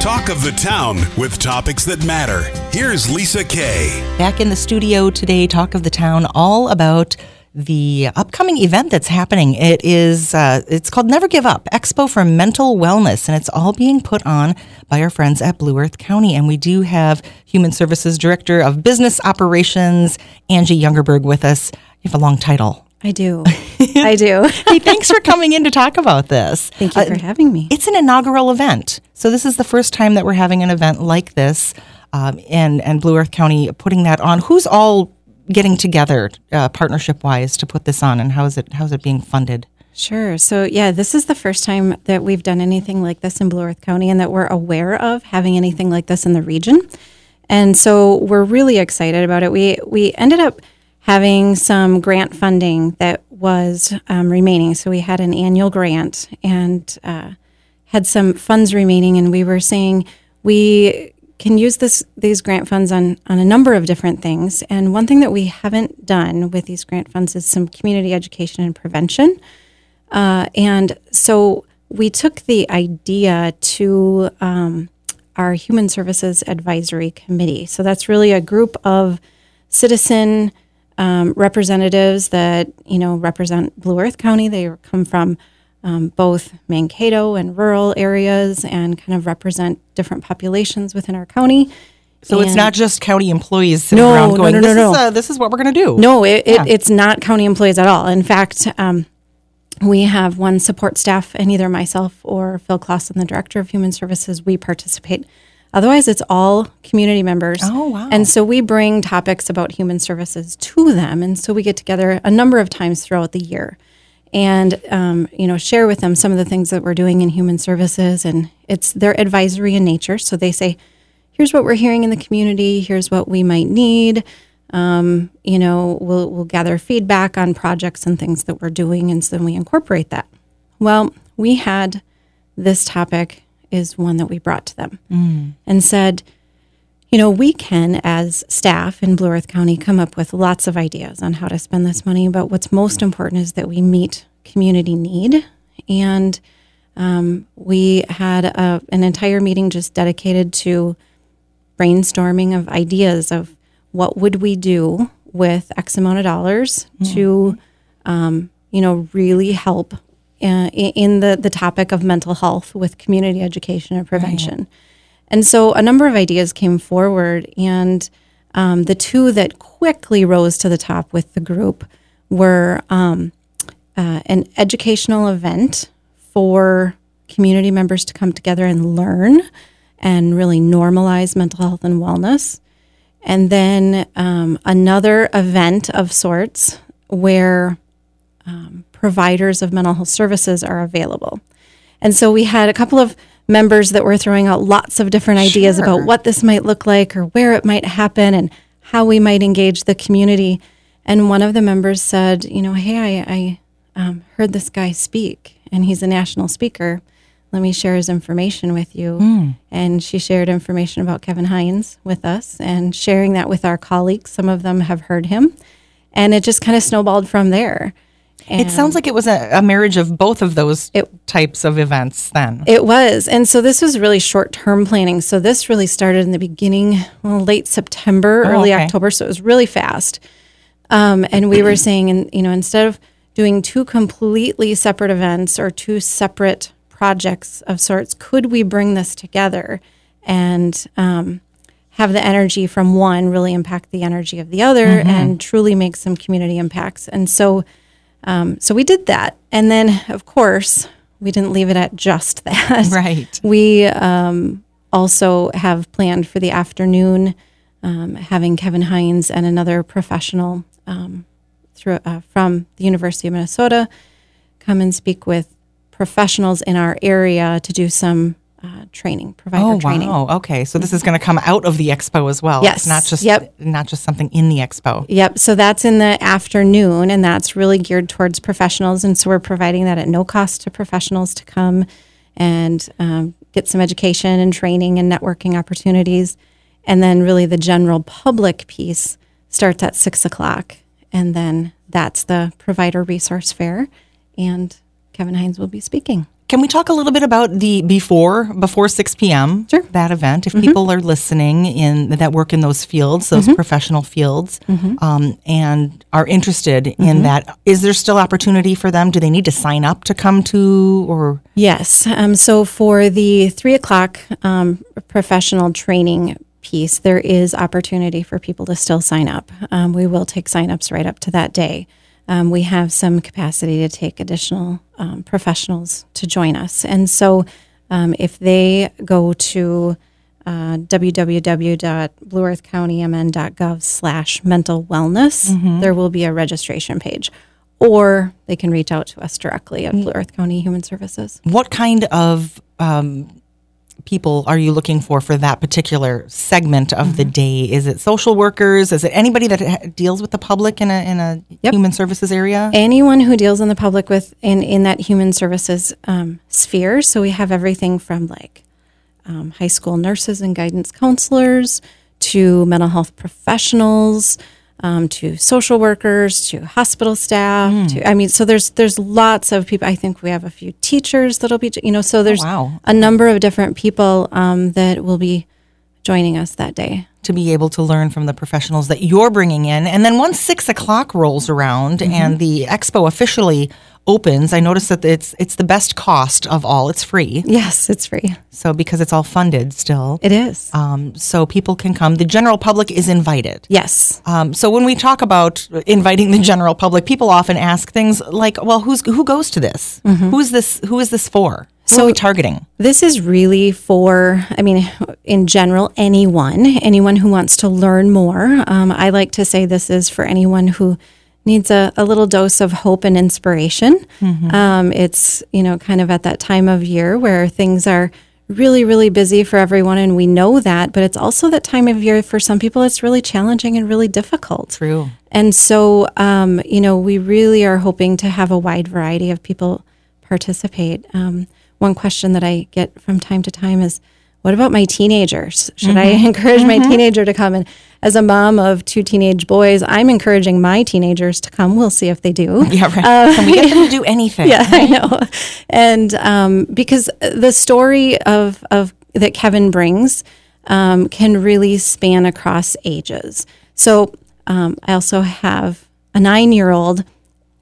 Talk of the town with topics that matter. Here's Lisa Kay. Back in the studio today, Talk of the Town, all about the upcoming event that's happening. It is uh, it's called Never Give Up Expo for Mental Wellness, and it's all being put on by our friends at Blue Earth County. And we do have Human Services Director of Business Operations Angie Youngerberg with us. You have a long title. I do. I do. hey, thanks for coming in to talk about this. Thank you uh, for having me. It's an inaugural event. So, this is the first time that we're having an event like this, um, and, and Blue Earth County putting that on. Who's all getting together uh, partnership wise to put this on, and how is it, how is it being funded? Sure. So, yeah, this is the first time that we've done anything like this in Blue Earth County and that we're aware of having anything like this in the region. And so, we're really excited about it. We, we ended up having some grant funding that was um, remaining. So we had an annual grant and uh, had some funds remaining, and we were saying we can use this these grant funds on on a number of different things. And one thing that we haven't done with these grant funds is some community education and prevention. Uh, and so we took the idea to um, our Human Services Advisory Committee. So that's really a group of citizen um, representatives that you know represent Blue Earth County. They come from um, both Mankato and rural areas, and kind of represent different populations within our county. So and it's not just county employees sitting no, around going, no, no, no, this, no. Is, uh, this is what we're going to do. No, it, yeah. it, it's not county employees at all. In fact, um, we have one support staff, and either myself or Phil Clausen, the Director of Human Services, we participate Otherwise, it's all community members. Oh, wow. And so we bring topics about human services to them. And so we get together a number of times throughout the year and, um, you know, share with them some of the things that we're doing in human services. And it's their advisory in nature. So they say, here's what we're hearing in the community, here's what we might need. Um, you know, we'll, we'll gather feedback on projects and things that we're doing. And so then we incorporate that. Well, we had this topic is one that we brought to them mm. and said, you know, we can, as staff in Blue Earth County, come up with lots of ideas on how to spend this money. But what's most important is that we meet community need. And um, we had a, an entire meeting just dedicated to brainstorming of ideas of what would we do with X amount of dollars mm. to, um, you know, really help uh, in the, the topic of mental health with community education and prevention. Right. And so a number of ideas came forward, and um, the two that quickly rose to the top with the group were um, uh, an educational event for community members to come together and learn and really normalize mental health and wellness. And then um, another event of sorts where um, providers of mental health services are available. And so we had a couple of members that were throwing out lots of different ideas sure. about what this might look like or where it might happen and how we might engage the community. And one of the members said, you know, hey, I, I um, heard this guy speak and he's a national speaker. Let me share his information with you. Mm. And she shared information about Kevin Hines with us and sharing that with our colleagues. Some of them have heard him. And it just kind of snowballed from there. And it sounds like it was a, a marriage of both of those it, types of events then. It was. And so this was really short term planning. So this really started in the beginning, well, late September, oh, early okay. October. So it was really fast. Um, and we were saying, and you know, instead of doing two completely separate events or two separate projects of sorts, could we bring this together and um, have the energy from one really impact the energy of the other mm-hmm. and truly make some community impacts? And so um, so we did that. And then, of course, we didn't leave it at just that. Right. We um, also have planned for the afternoon um, having Kevin Hines and another professional um, through, uh, from the University of Minnesota come and speak with professionals in our area to do some uh, training, provider oh, training. wow. Okay. So this is going to come out of the expo as well. Yes. It's not just yep. not just something in the expo. Yep. So that's in the afternoon and that's really geared towards professionals. And so we're providing that at no cost to professionals to come and um, get some education and training and networking opportunities. And then really the general public piece starts at six o'clock. And then that's the provider resource fair. And Kevin Hines will be speaking. Can we talk a little bit about the before before six p.m. Sure. Mm-hmm. that event? If people are listening in that work in those fields, those professional fields, Mm-hmm. um, and are interested in that, is there still opportunity for them? Do they need to sign up to come to or? Yes. Um, so for the three o'clock um, professional training piece, there is opportunity for people to still sign up. Um, we will take signups right up to that day. Um, we have some capacity to take additional um, professionals to join us. And so um, if they go to uh, www.blueearthcountymn.gov slash mental wellness, there will be a registration page. Or they can reach out to us directly at Blue Earth County Human Services. What kind of um, people are you looking for for that particular segment of Mm-hmm. the day? Is it social workers? Is it anybody that deals with the public in a in a Yep. human services area? anyone who deals in the public with in, in that human services um, sphere. So we have everything from like um, high school nurses and guidance counselors to mental health professionals. Um, to social workers, to hospital staff, to I mean, so there's there's lots of people. I think we have a few teachers that'll be, you know, so there's wow. a number of different people um, that will be joining us that day. to be able to learn from the professionals that you're bringing in. And then once six o'clock rolls around Mm-hmm. and the expo officially opens, I notice that it's it's the best cost of all. It's free, Yes, it's free. so because it's all funded still. It is. Um, so people can come. The general public is invited. yes. Um, so when we talk about inviting the general public, people often ask things like, "Well, who's who goes to this? Who is this? Who is this for? Mm-hmm. So- are we targeting?" This is really for, I mean, in general, anyone, anyone who wants to learn more. Um, I like to say this is for anyone who needs a, a little dose of hope and inspiration. Um, it's, you know, kind of at that time of year where things are really, really busy for everyone, and we know that, but it's also that time of year for some people it's really challenging and really difficult. True. And so, um, you know, we really are hoping to have a wide variety of people participate. Um, one question that I get from time to time is, what about my teenagers? Should I encourage my teenager to come? And as a mom of two teenage boys, I'm encouraging my teenagers to come. We'll see if they do. Yeah, right. Can we get them to do anything? Yeah, I know. And um, because the story of, of that Kevin brings um, can really span across ages. So um, I also have a nine year old.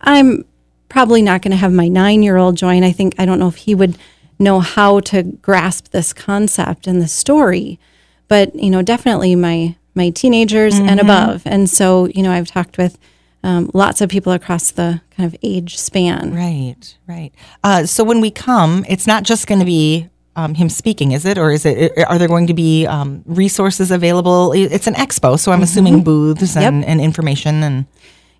I'm probably not going to have my nine year old join. I think, I don't know if he would know how to grasp this concept and the story, but, you know, definitely my, my teenagers and above. And so, you know, I've talked with um, lots of people across the kind of age span. Right, right. Uh, so when we come, it's not just going to be um, him speaking, is it? Or is it? Are there going to be um, resources available? It's an expo, so I'm assuming booths and, and information and.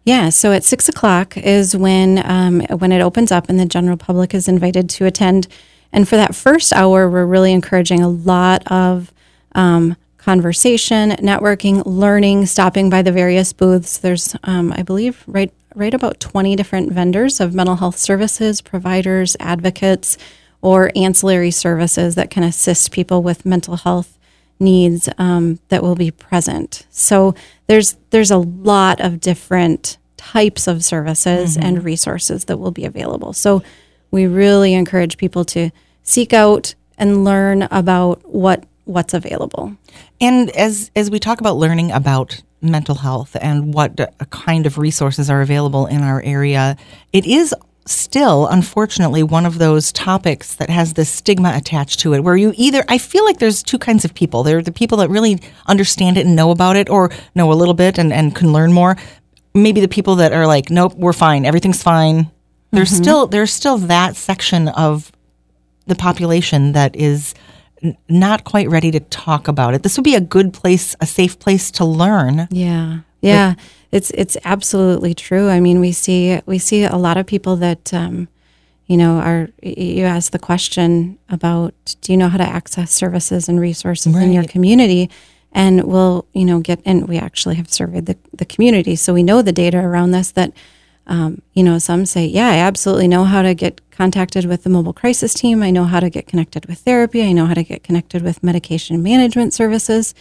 Yeah, so at six o'clock is when um, when it opens up, and the general public is invited to attend. And for that first hour, we're really encouraging a lot of um, conversation, networking, learning, stopping by the various booths. There's, um, I believe, right right about twenty different vendors of mental health services, providers, advocates, or ancillary services that can assist people with mental health needs um, that will be present. So there's there's a lot of different types of services and resources that will be available. So we really encourage people to seek out and learn about what what's available. And as as we talk about learning about mental health and what kind of resources are available in our area, it is still unfortunately one of those topics that has this stigma attached to it where you either I feel like there's two kinds of people. There are the people that really understand it and know about it or know a little bit and, and can learn more. Maybe the people that are like, nope, we're fine, everything's fine. There's mm-hmm. still there's still that section of the population that is n- not quite ready to talk about it. This would be a good place, a safe place to learn. Yeah. Yeah. It's it's absolutely true. I mean, we see we see a lot of people that um, you know, are you ask the question about do you know how to access services and resources in your community? And we'll, you know, get and we actually have surveyed the, the community. So we know the data around this that um, you know, some say, yeah, I absolutely know how to get contacted with the mobile crisis team. I know how to get connected with therapy. I know how to get connected with medication management services.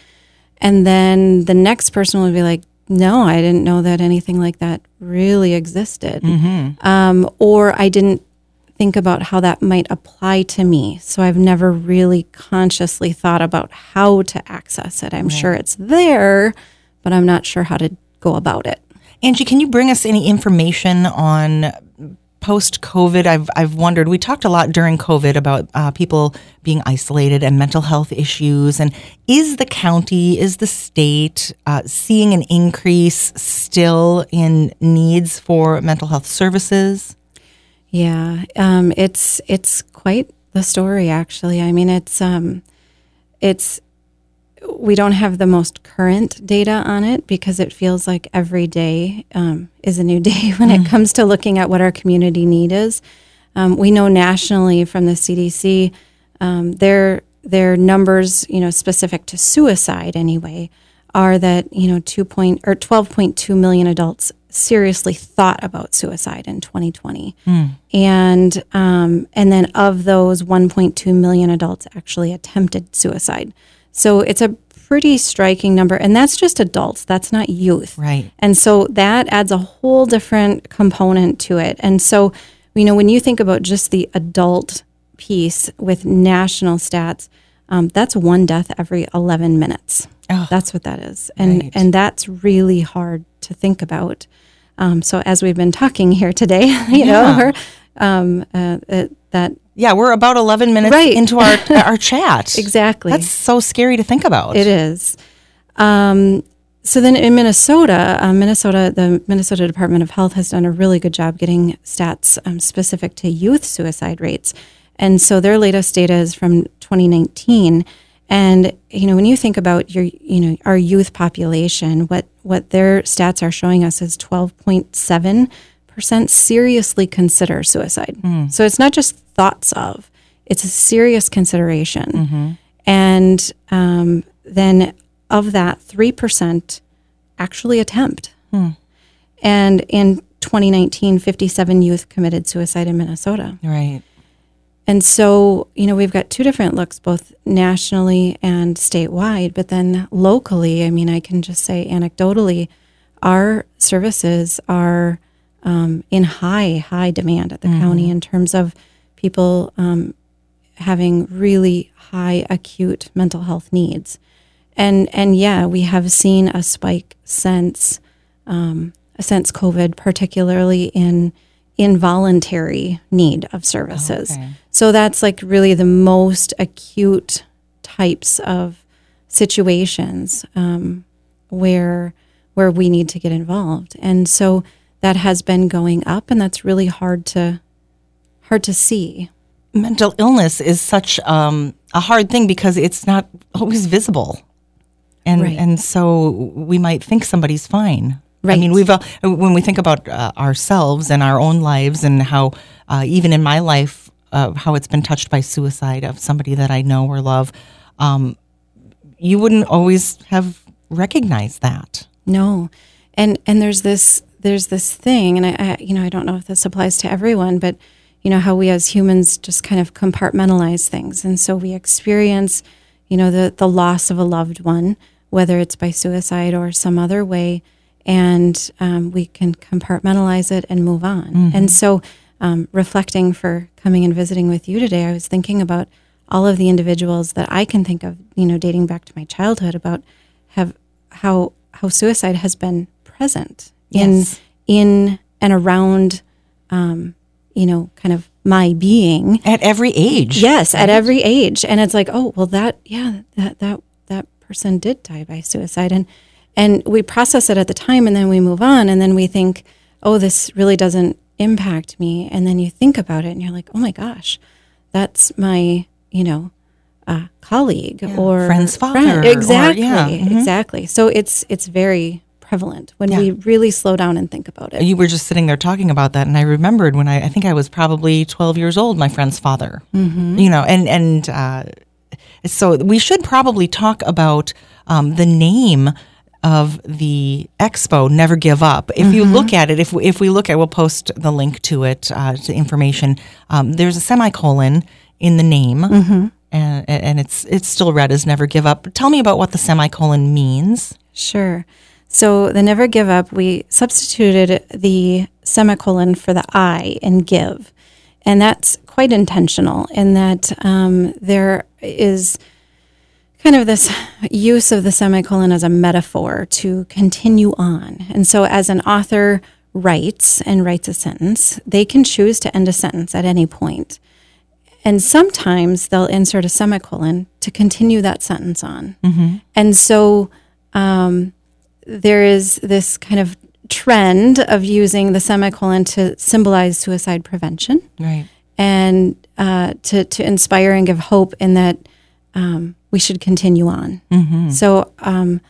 And then the next person would be like, no, I didn't know that anything like that really existed. Um, or I didn't think about how that might apply to me. So I've never really consciously thought about how to access it. I'm sure it's there, but I'm not sure how to go about it. Angie, can you bring us any information on post COVID? I've, I've wondered, we talked a lot during COVID about uh, people being isolated and mental health issues. And is the county, is the state uh, seeing an increase still in needs for mental health services? Yeah, um, it's it's quite the story actually. I mean, it's um, it's we don't have the most current data on it because it feels like every day um, is a new day when it comes to looking at what our community need is. Um, we know nationally from the CDC, um, their their numbers, you know, specific to suicide anyway, are that you know two point or twelve point two million adults seriously thought about suicide in 2020, and um, and then of those, 1.2 million adults actually attempted suicide. So it's a pretty striking number, and that's just adults. That's not youth, Right. And so that adds a whole different component to it. And so, you know, when you think about just the adult piece with national stats, um, that's one death every 11 minutes. Oh. That's what that is, and Right. and that's really hard to think about. Um, so as we've been talking here today, you know, Yeah. we're, um, uh, uh, that Yeah, we're about 11 minutes Right. into our, our chat. exactly That's so scary to think about. It is. Um, so then in Minnesota, um, Minnesota, the Minnesota Department of Health has done a really good job getting stats um, specific to youth suicide rates, and so their latest data is from 2019. And you know, when you think about your, you know, our youth population, what what their stats are showing us is 12.7 percent seriously consider suicide. Hmm. So it's not just thoughts of; it's a serious consideration. Mm-hmm. And um, then of that, 3% actually attempt. Hmm. And in 2019, 57 youth committed suicide in Minnesota. Right. And so, you know, we've got two different looks, both nationally and statewide, but then locally, I mean, I can just say anecdotally, our services are um, in high, high demand at the county in terms of people um, having really high acute mental health needs. And, and yeah, we have seen a spike since um, since COVID, particularly in involuntary need of services. Okay. So that's like really the most acute types of situations um, where where we need to get involved, and so that has been going up, and that's really hard to hard to see. Mental illness is such um, a hard thing because it's not always visible. And, Right. and so we might think somebody's fine. Right. I mean, we've uh, when we think about uh, ourselves and our own lives, and how uh, even in my life, uh, how it's been touched by suicide of somebody that I know or love, um, you wouldn't always have recognized that. No, and and there's this there's this thing, and I, I you know I don't know if this applies to everyone, but you know how we as humans just kind of compartmentalize things, and so we experience you know the the loss of a loved one, whether it's by suicide or some other way, and um, we can compartmentalize it and move on. And so, um, reflecting for coming and visiting with you today, I was thinking about all of the individuals that I can think of, you know, dating back to my childhood, about have how how suicide has been present Yes. in in and around, um, you know, kind of my being. At every age. Yes, at every age, and it's like, oh, well, that yeah, that that that person did die by suicide, and and we process it at the time, and then we move on, and then we think, oh, this really doesn't impact me, and then you think about it, and you're like, oh my gosh, that's my you know. Uh, colleague or friend's father, or- exactly, yeah, mhm. exactly. So it's it's very prevalent when we really slow down and think about it. You were just sitting there talking about that, and I remembered when I, I think I was probably 12 years old, my friend's father. Mm-hmm. You know, and and uh, so we should probably talk about um, the name of the expo, Never Give Up. If you look at it, if we, if we look at, we'll post the link to it uh, to information. Um, there's a semicolon in the name, and, and it's it's still read as Never Give Up. Tell me about what the semicolon means. Sure. So the never give up, we substituted the semicolon for the I in give. and that's quite intentional in that um, there is kind of this use of the semicolon as a metaphor to continue on. And so, as an author writes and writes a sentence, they can choose to end a sentence at any point. And sometimes they'll insert a semicolon to continue that sentence on. And so, um, there is this kind of trend of using the semicolon to symbolize suicide prevention Right. and uh, to, to inspire and give hope in that um, we should continue on. So um,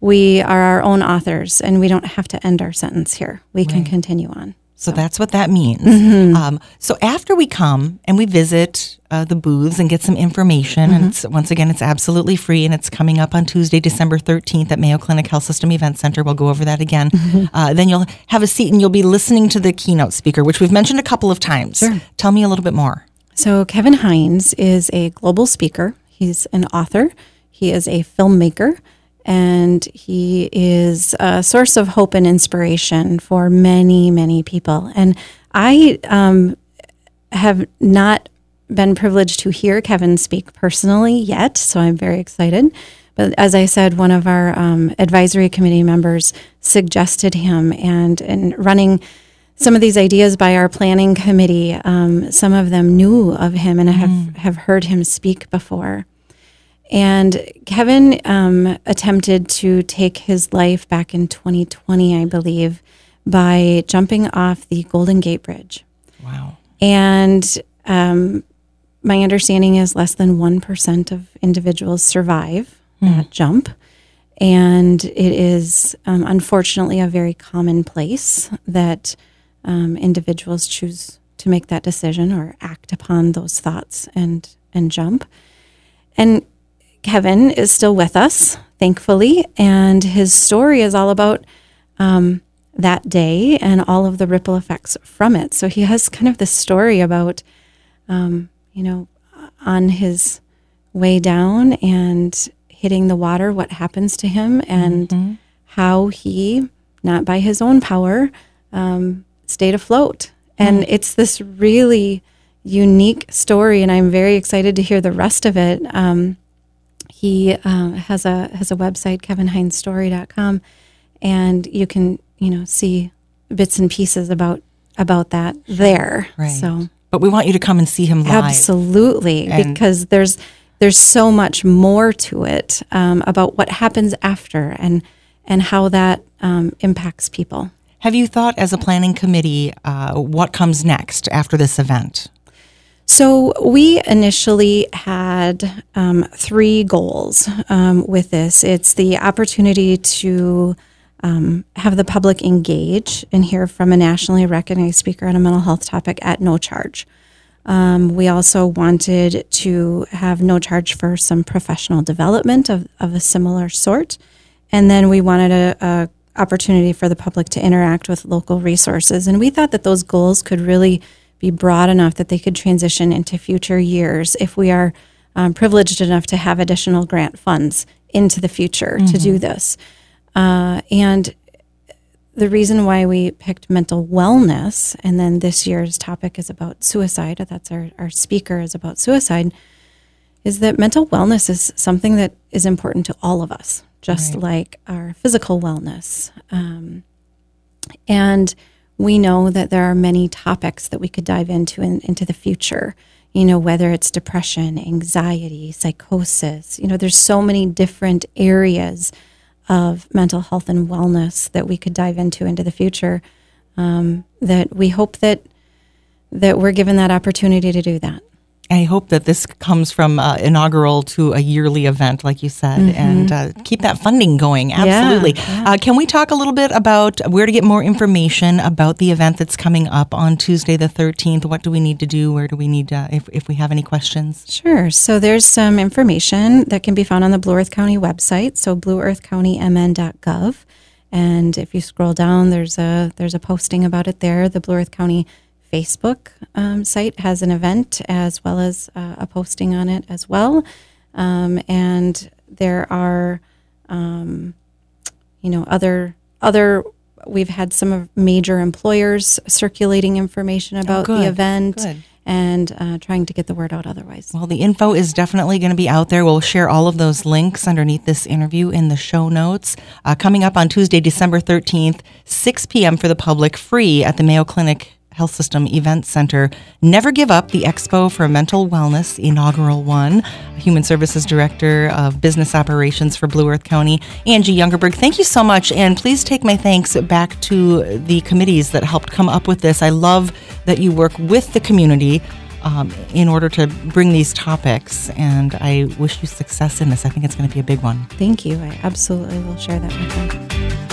we are our own authors and we don't have to end our sentence here. We can continue on. So that's what that means. Mm-hmm. Um, so after we come and we visit uh, the booths and get some information, Mm-hmm. and it's, once again, it's absolutely free, and it's coming up on Tuesday, December thirteenth at Mayo Clinic Health System Event Center. We'll go over that again. Mm-hmm. Uh, then you'll have a seat and you'll be listening to the keynote speaker, which we've mentioned a couple of times. Sure. Tell me a little bit more. So, Kevin Hines is a global speaker. He's an author, he is a filmmaker, and he is a source of hope and inspiration for many, many people. And I um, have not been privileged to hear Kevin speak personally yet, so I'm very excited. But as I said, one of our um, advisory committee members suggested him, and in running some of these ideas by our planning committee, um, some of them knew of him and have, have heard him speak before. And Kevin um, attempted to take his life back in 2020, I believe, by jumping off the Golden Gate Bridge. Wow. And um, my understanding is less than 1% of individuals survive that jump. And it is um, unfortunately a very common place that um, individuals choose to make that decision or act upon those thoughts and, and jump. And Kevin is still with us, thankfully, and his story is all about um, that day and all of the ripple effects from it. So he has kind of this story about, um, you know, on his way down and hitting the water, what happens to him, and how he, not by his own power, um, stayed afloat. And it's this really unique story, and I'm very excited to hear the rest of it. Um, he uh, has a has a website, kevinhinesstory.com, and you can you know see bits and pieces about about that there. Right. So But we want you to come and see him live. absolutely, And- because there's there's so much more to it um, about what happens after and and how that um, impacts people. Have you thought, as a planning committee, uh, what comes next after this event? So we initially had um, three goals um, with this. It's the opportunity to um, have the public engage and hear from a nationally recognized speaker on a mental health topic at no charge. Um, we also wanted to have no charge for some professional development of, of a similar sort. And then we wanted a, a opportunity for the public to interact with local resources. And we thought that those goals could really be broad enough that they could transition into future years if we are um, privileged enough to have additional grant funds into the future to do this. Uh, and the reason why we picked mental wellness, and then this year's topic is about suicide, that's our, our speaker is about suicide, is that mental wellness is something that is important to all of us, just like our physical wellness. Um, and we know that there are many topics that we could dive into in, into the future. You know, whether it's depression, anxiety, psychosis. You know, there's so many different areas of mental health and wellness that we could dive into into the future. Um, that we hope that that we're given that opportunity to do that. I hope that this comes from uh, inaugural to a yearly event, like you said, and uh, keep that funding going. Absolutely. Uh, can we talk a little bit about where to get more information about the event that's coming up on Tuesday, the 13th? What do we need to do? Where do we need to, if, if we have any questions? Sure. So there's some information that can be found on the Blue Earth County website, so blueearthcountymn.gov. And if you scroll down, there's a there's a posting about it there. The Blue Earth County Facebook um, site has an event as well as uh, a posting on it as well. Um, and there are, um, you know, other other. We've had some of major employers circulating information about the good. event Good. and uh, trying to get the word out otherwise. Well, the info is definitely going to be out there. We'll share all of those links underneath this interview in the show notes. Uh, coming up on Tuesday, December 13th, 6 p.m. for the public, free at the Mayo Clinic Health System Event Center. Never Give Up, the Expo for Mental Wellness, inaugural one. Human Services Director of Business Operations for Blue Earth County, Angie Youngerberg. Thank you so much. And please take my thanks back to the committees that helped come up with this. I love that you work with the community. Um, in order to bring these topics, and I wish you success in this. I think it's going to be a big one. Thank you. I absolutely will share that with them.